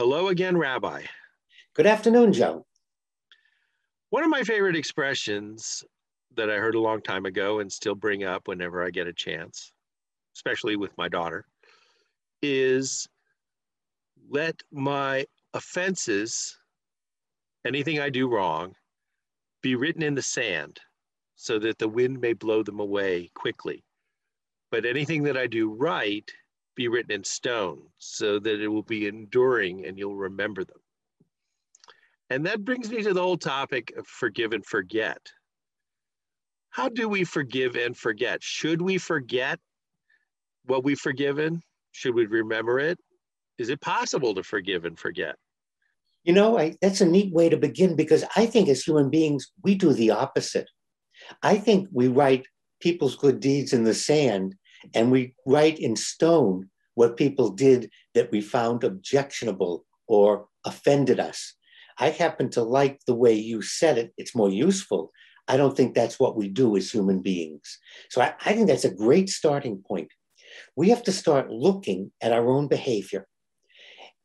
Hello again, Rabbi. Good afternoon, Joe. One of my favorite expressions that I heard a long time ago and still bring up whenever I get a chance, especially with my daughter, is let my offenses, anything I do wrong, be written in the sand so that the wind may blow them away quickly. But anything that I do right be written in stone so that it will be enduring and you'll remember them. And that brings me to the whole topic of forgive and forget. How do we forgive and forget? Should we forget what we've forgiven? Should we remember it? Is it possible to forgive and forget? You know, I, that's a neat way to begin because I think as human beings, we do the opposite. I think we write people's good deeds in the sand and we write in stone what people did that we found objectionable or offended us. I happen to like the way you said it, it's more useful. I don't think that's what we do as human beings. So I, I think that's a great starting point. We have to start looking at our own behavior.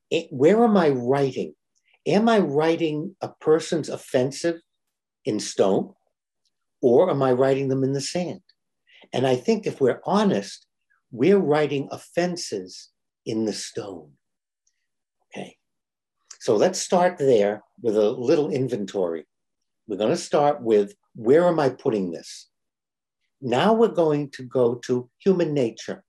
It, where am I writing? Am I writing a person's offensive in stone or am I writing them in the sand? And I think if we're honest, we're writing offenses in the stone. Okay. So let's start there with a little inventory. We're going to start with where am I putting this? Now we're going to go to human nature.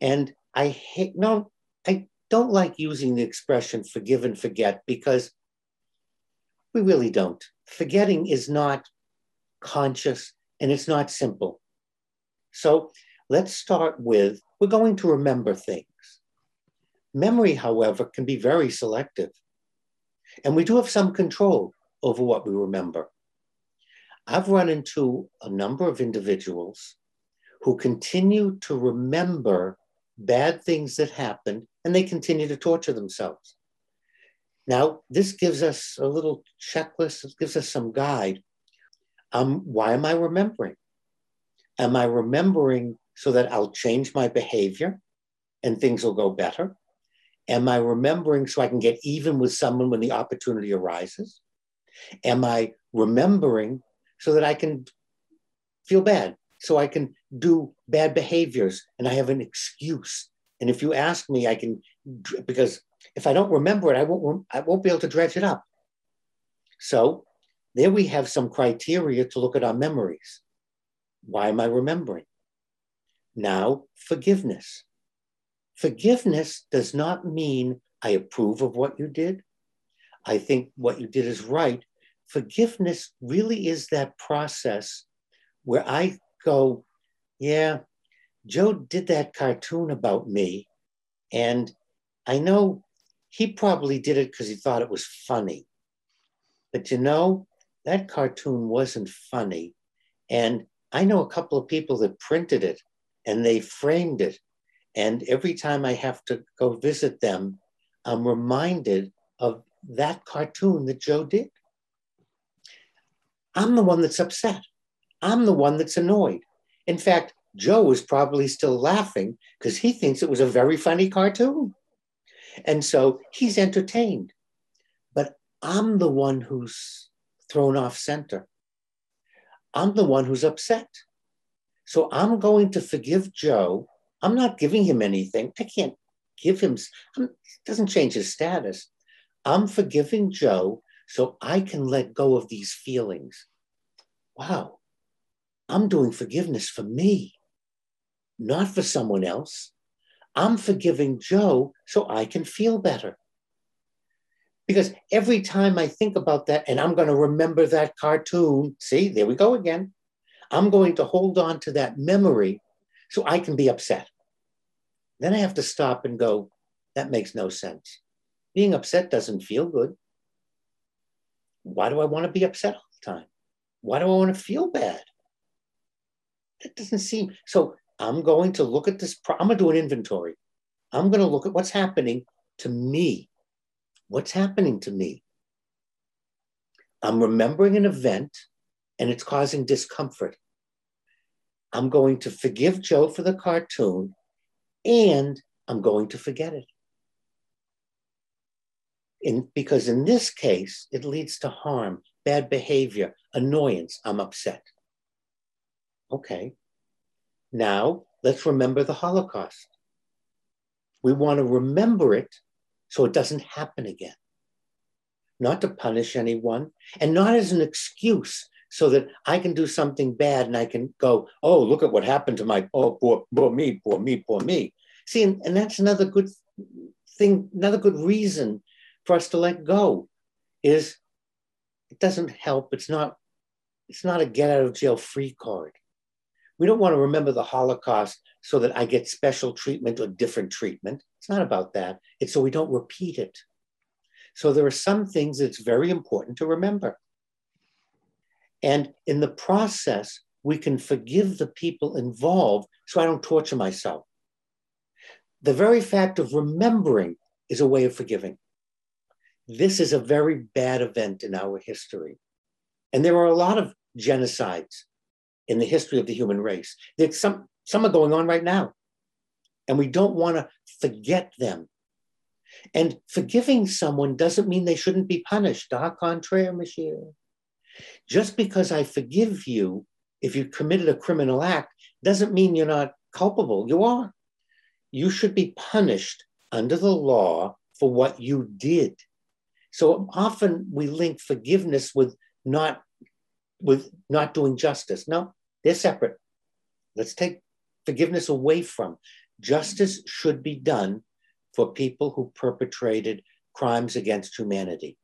And I hate, no, I don't like using the expression forgive and forget because we really don't. Forgetting is not conscious and it's not simple. So let's start with we're going to remember things. Memory, however, can be very selective. And we do have some control over what we remember. I've run into a number of individuals who continue to remember bad things that happened and they continue to torture themselves. Now, this gives us a little checklist, it gives us some guide um, why am I remembering? Am I remembering so that I'll change my behavior and things will go better? Am I remembering so I can get even with someone when the opportunity arises? Am I remembering so that I can feel bad, so I can do bad behaviors and I have an excuse? And if you ask me, I can, because if I don't remember it, I won't, I won't be able to dredge it up. So there we have some criteria to look at our memories. Why am I remembering? Now, forgiveness. Forgiveness does not mean I approve of what you did. I think what you did is right. Forgiveness really is that process where I go, yeah, Joe did that cartoon about me. And I know he probably did it because he thought it was funny. But you know, that cartoon wasn't funny. And I know a couple of people that printed it and they framed it. And every time I have to go visit them, I'm reminded of that cartoon that Joe did. I'm the one that's upset. I'm the one that's annoyed. In fact, Joe is probably still laughing because he thinks it was a very funny cartoon. And so he's entertained. But I'm the one who's thrown off center. I'm the one who's upset. So I'm going to forgive Joe. I'm not giving him anything. I can't give him, it doesn't change his status. I'm forgiving Joe so I can let go of these feelings. Wow, I'm doing forgiveness for me, not for someone else. I'm forgiving Joe so I can feel better. Because every time I think about that, and I'm going to remember that cartoon, see, there we go again. I'm going to hold on to that memory so I can be upset. Then I have to stop and go, that makes no sense. Being upset doesn't feel good. Why do I want to be upset all the time? Why do I want to feel bad? That doesn't seem so. I'm going to look at this. I'm going to do an inventory. I'm going to look at what's happening to me What's happening to me? I'm remembering an event and it's causing discomfort. I'm going to forgive Joe for the cartoon and I'm going to forget it. In, because in this case, it leads to harm, bad behavior, annoyance. I'm upset. Okay. Now let's remember the Holocaust. We want to remember it so it doesn't happen again. Not to punish anyone and not as an excuse so that I can do something bad and I can go, oh, look at what happened to my, oh, poor, poor me, poor me, poor me. See, and, and that's another good thing, another good reason for us to let go is it doesn't help. It's not, it's not a get out of jail free card. We don't want to remember the Holocaust so that I get special treatment or different treatment. It's not about that. It's so we don't repeat it. So there are some things that's very important to remember. And in the process, we can forgive the people involved so I don't torture myself. The very fact of remembering is a way of forgiving. This is a very bad event in our history. And there are a lot of genocides in the history of the human race. There's some, some are going on right now. And we don't want to forget them. And forgiving someone doesn't mean they shouldn't be punished. Au contraire, monsieur. Just because I forgive you, if you committed a criminal act, doesn't mean you're not culpable. You are. You should be punished under the law for what you did. So often we link forgiveness with not with not doing justice. No, they're separate. Let's take forgiveness away from. Justice should be done for people who perpetrated crimes against humanity.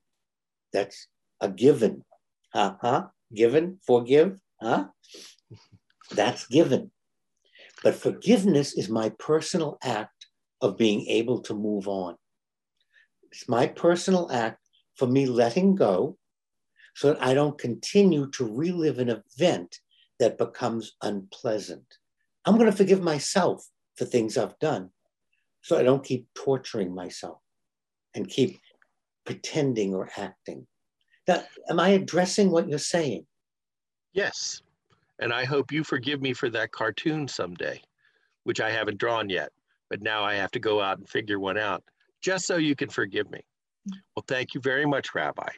That's a given. Uh huh. Given, forgive, huh? That's given. But forgiveness is my personal act of being able to move on. It's my personal act for me letting go so that I don't continue to relive an event that becomes unpleasant. I'm going to forgive myself for things I've done so I don't keep torturing myself and keep pretending or acting. Now, am I addressing what you're saying? Yes. And I hope you forgive me for that cartoon someday, which I haven't drawn yet. But now I have to go out and figure one out just so you can forgive me. Well, thank you very much, Rabbi.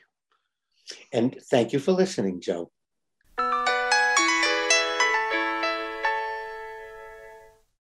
And thank you for listening, Joe.